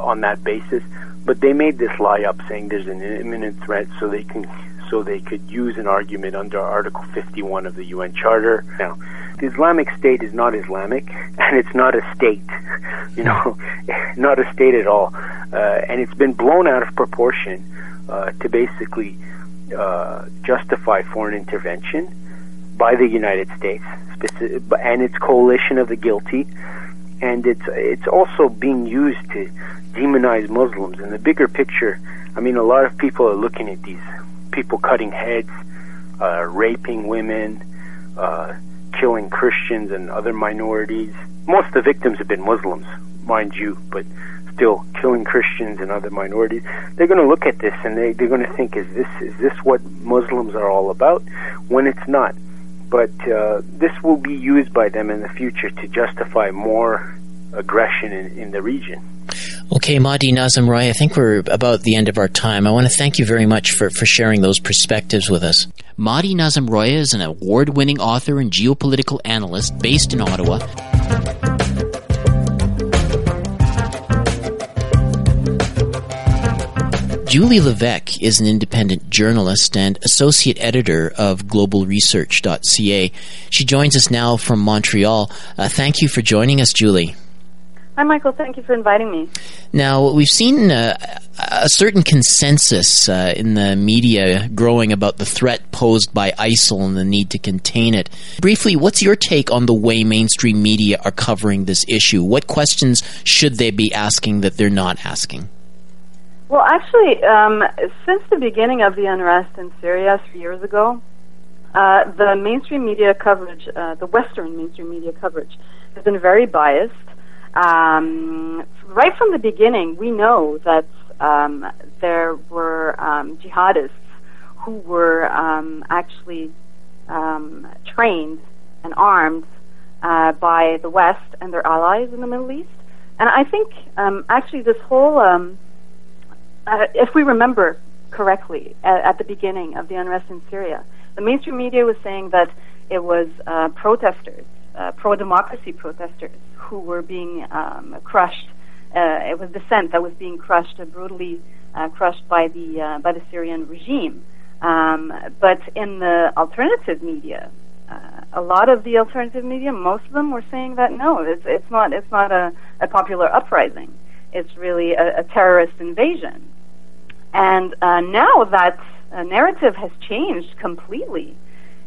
on that basis. But they made this lie up, saying there's an imminent threat, so they can so they could use an argument under Article 51 of the UN Charter. Now, the Islamic State is not Islamic, and it's not a state, you know, not a state at all. Uh, and it's been blown out of proportion uh, to basically uh, justify foreign intervention by the United States and its coalition of the guilty, and it's it's also being used to demonize Muslims. In the bigger picture, I mean, a lot of people are looking at these people cutting heads, uh, raping women, uh, killing Christians and other minorities. Most of the victims have been Muslims, mind you, but still killing Christians and other minorities. They're going to look at this and they, they're going to think, is this is this what Muslims are all about? When it's not. But uh, this will be used by them in the future to justify more aggression in, in the region. Okay, Mahdi Nazemroaya, I think we're about the end of our time. I want to thank you very much for, for sharing those perspectives with us. Mahdi Nazemroaya is an award winning author and geopolitical analyst based in Ottawa. Julie Levesque is an independent journalist and associate editor of globalresearch.ca. She joins us now from Montreal. Uh, thank you for joining us, Julie. Hi, Michael. Thank you for inviting me. Now, we've seen uh, a certain consensus uh, in the media growing about the threat posed by ISIL and the need to contain it. Briefly, what's your take on the way mainstream media are covering this issue? What questions should they be asking that they're not asking? Well, actually, um, since the beginning of the unrest in Syria three years ago, uh, the mainstream media coverage, uh, the Western mainstream media coverage, has been very biased um, right from the beginning, we know that um, there were um, jihadists who were um, actually um, trained and armed uh, by the West and their allies in the Middle East. And I think um, actually this whole, um, uh, if we remember correctly, at, at the beginning of the unrest in Syria, the mainstream media was saying that it was uh, protesters, uh, pro democracy protesters, who were being um, crushed. Uh, it was dissent that was being crushed, uh, brutally uh, crushed by the by the Syrian regime. Um, but in the alternative media, uh, a lot of the alternative media, most of them were saying that no, it's it's not it's not a, a popular uprising. It's really a, a terrorist invasion. And uh, now that uh, narrative has changed completely,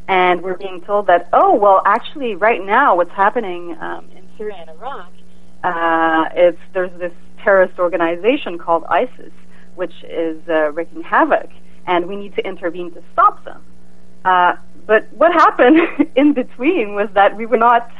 and we're being told that oh well, actually, right now what's happening um, in Syria and Iraq, uh, it's there's this terrorist organization called ISIS, which is uh, wreaking havoc, and we need to intervene to stop them. Uh, but what happened in between was that we were not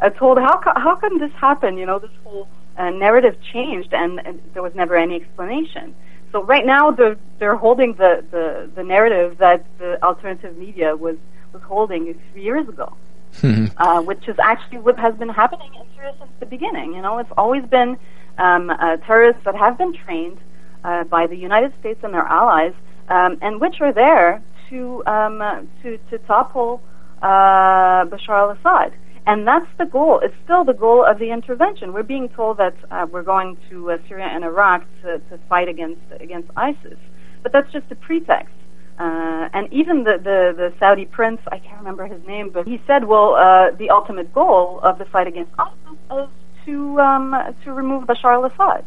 uh, told how co- how can this happen? You know, this whole uh, narrative changed, and, and there was never any explanation. So right now they're they're holding the, the, the narrative that the alternative media was was holding three years ago. Mm-hmm. Uh, which is actually what has been happening in Syria since the beginning. You know, it's always been um, uh, terrorists that have been trained uh, by the United States and their allies, um, and which are there to um, uh, to to topple uh, Bashar al-Assad. And that's the goal. It's still the goal of the intervention. We're being told that uh, we're going to uh, Syria and Iraq to, to fight against against ISIS, but that's just a pretext. Uh, and even the, the, the Saudi prince, I can't remember his name, but he said, well, uh, the ultimate goal of the fight against ISIS is to, um, to remove Bashar al-Assad.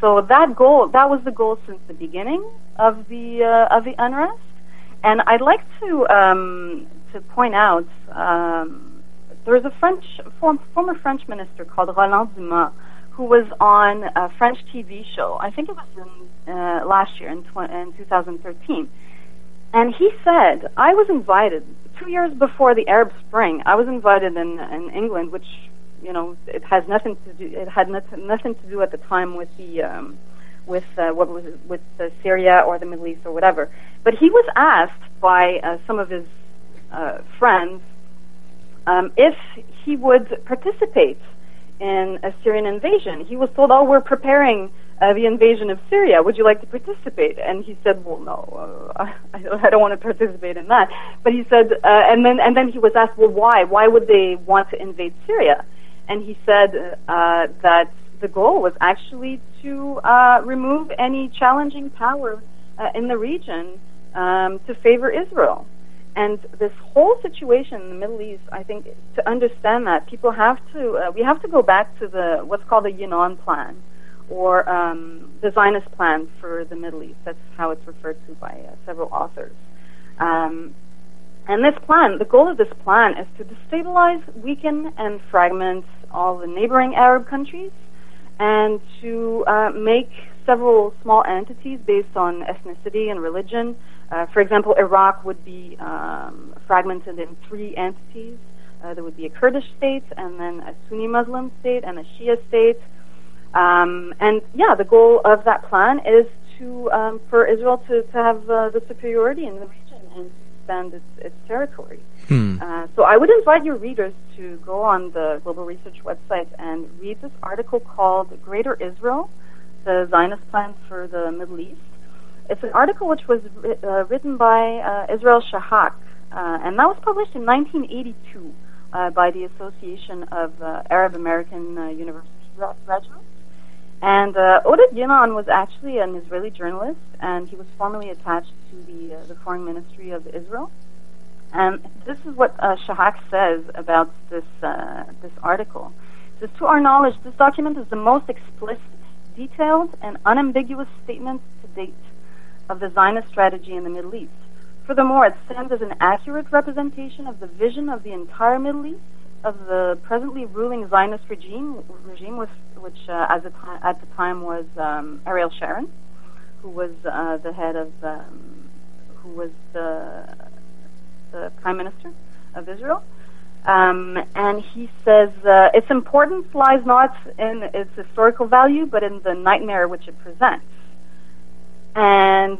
So that goal, that was the goal since the beginning of the, uh, of the unrest. And I'd like to, um, to point out, um, there was a French, form, former French minister called Roland Dumas, who was on a French TV show. I think it was in, uh, last year in, tw- in 2013 and he said, I was invited two years before the Arab Spring. I was invited in, in England, which you know it has nothing to do. It had nothing, to do at the time with the um, with uh, what was with uh, Syria or the Middle East or whatever. But he was asked by uh, some of his uh, friends um, if he would participate in a Syrian invasion. He was told, "Oh, we're preparing." uh, the invasion of Syria. Would you like to participate? And he said, well, no, uh, I, I don't want to participate in that. But he said, uh, and then and then he was asked, well, why? Why would they want to invade Syria? And he said uh, that the goal was actually to uh, remove any challenging power uh, in the region um, to favor Israel. And this whole situation in the Middle East, I think, to understand that, people have to, uh, we have to go back to the what's called the Yinon plan, or um, the Zionist plan for the Middle East. That's how it's referred to by uh, several authors. Um, And this plan, the goal of this plan is to destabilize, weaken, and fragment all the neighboring Arab countries and to uh, make several small entities based on ethnicity and religion. Uh, for example, Iraq would be um, fragmented in three entities. Uh, there would be a Kurdish state, and then a Sunni Muslim state, and a Shia state. Um, and yeah, the goal of that plan is to um, for Israel to, to have uh, the superiority in the region and expand its, its territory. Hmm. Uh, so I would invite your readers to go on the Global Research website and read this article called "Greater Israel: The Zionist Plan for the Middle East." It's an article which was uh, written by uh, Israel Shahak, uh, and that was published in 1982 uh, by the Association of Arab American University Graduates. And uh, Oded Yinon was actually an Israeli journalist, and he was formerly attached to the uh, the Foreign Ministry of Israel. And this is what uh, Shahak says about this uh, this article. It says, to our knowledge, this document is the most explicit, detailed, and unambiguous statement to date of the Zionist strategy in the Middle East. Furthermore, it stands as an accurate representation of the vision of the entire Middle East of the presently ruling Zionist regime, regime with, which uh, at, the time, at the time was um, Ariel Sharon, who was uh, the head of, um, who was the, the prime minister of Israel. Um, and he says uh, its importance lies not in its historical value, but in the nightmare which it presents. And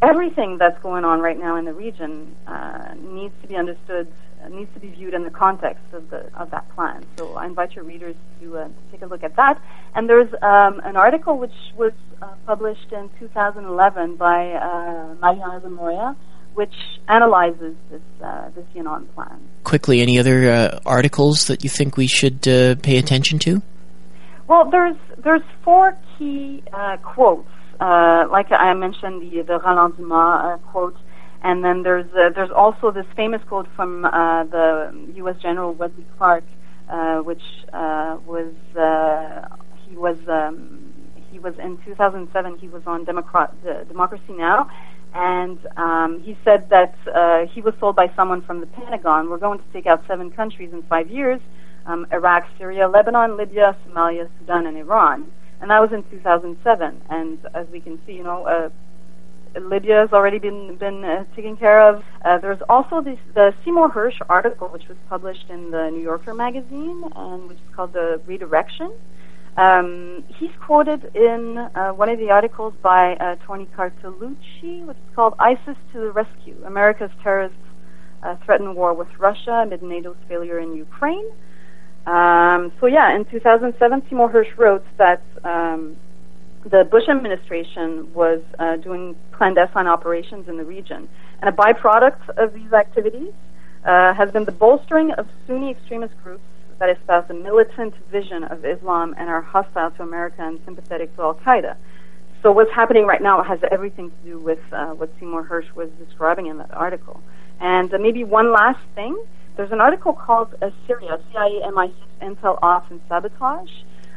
everything that's going on right now in the region uh, needs to be understood needs to be viewed in the context of the of that plan. So I invite your readers to, uh, to take a look at that. And there's um, an article which was uh, published in 2011 by uh, Mariana Moya, which analyzes this uh, this Yinon plan. Quickly, any other uh, articles that you think we should uh, pay attention to? Well, there's there's four key uh, like I mentioned, the the Roland Dumas quote and then there's uh, there's also this famous quote from uh, the U.S. General Wesley Clark, uh, which uh, was uh, he was um, he was in 2007. He was on Democrat, Democracy Now, and um, he said that uh, he was told by someone from the Pentagon, "We're going to take out seven countries in five years: um, Iraq, Syria, Lebanon, Libya, Somalia, Sudan, and Iran." And that was in 2007. And as we can see, you know. Uh, Libya has already been been uh, taken care of. Uh, there's also this, the Seymour Hersh article, which was published in the New Yorker magazine, and which is called the Redirection. Um, he's quoted in uh, one of the articles by uh, Tony Cartalucci, which is called "ISIS to the Rescue: America's Terrorists uh, Threaten War with Russia Amid NATO's Failure in Ukraine." Um, so yeah, in 2007, Seymour Hersh wrote that. Um, the Bush administration was uh, doing clandestine operations in the region. And a byproduct of these activities uh, has been the bolstering of Sunni extremist groups that espouse a militant vision of Islam and are hostile to America and sympathetic to Al Qaeda. So what's happening right now has everything to do with uh, what Seymour Hersh was describing in that article. And uh, maybe one last thing. There's an article called uh, Syria, CIA, MI6, Intel Ops, and Sabotage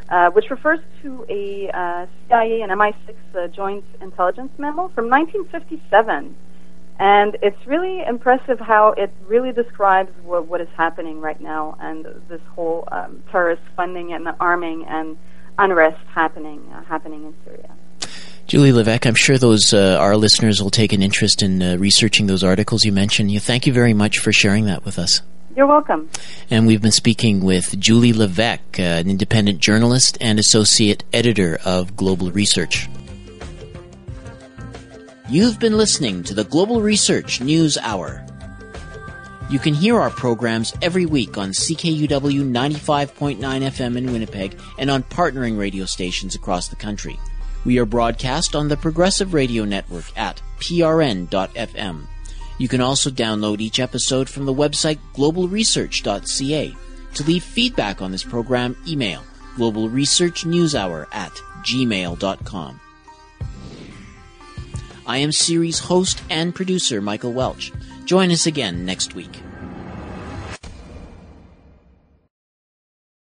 uh, which refers to a uh, CIA and MI6 uh, joint intelligence memo from 1957. And it's really impressive how it really describes what, what is happening right now and this whole um, terrorist funding and arming and unrest happening uh, happening in Syria. Julie Levesque, I'm sure those uh, our listeners will take an interest in uh, researching those articles you mentioned. You thank you very much for sharing that with us. You're welcome. And we've been speaking with Julie Levesque, uh, an independent journalist and associate editor of Global Research. You've been listening to the Global Research News Hour. You can hear our programs every week on CKUW 95.9 FM in Winnipeg and on partnering radio stations across the country. We are broadcast on the Progressive Radio Network at prn.fm. You can also download each episode from the website globalresearch.ca. To leave feedback on this program, email globalresearchnewshour at gmail.com. I am series host and producer Michael Welch. Join us again next week.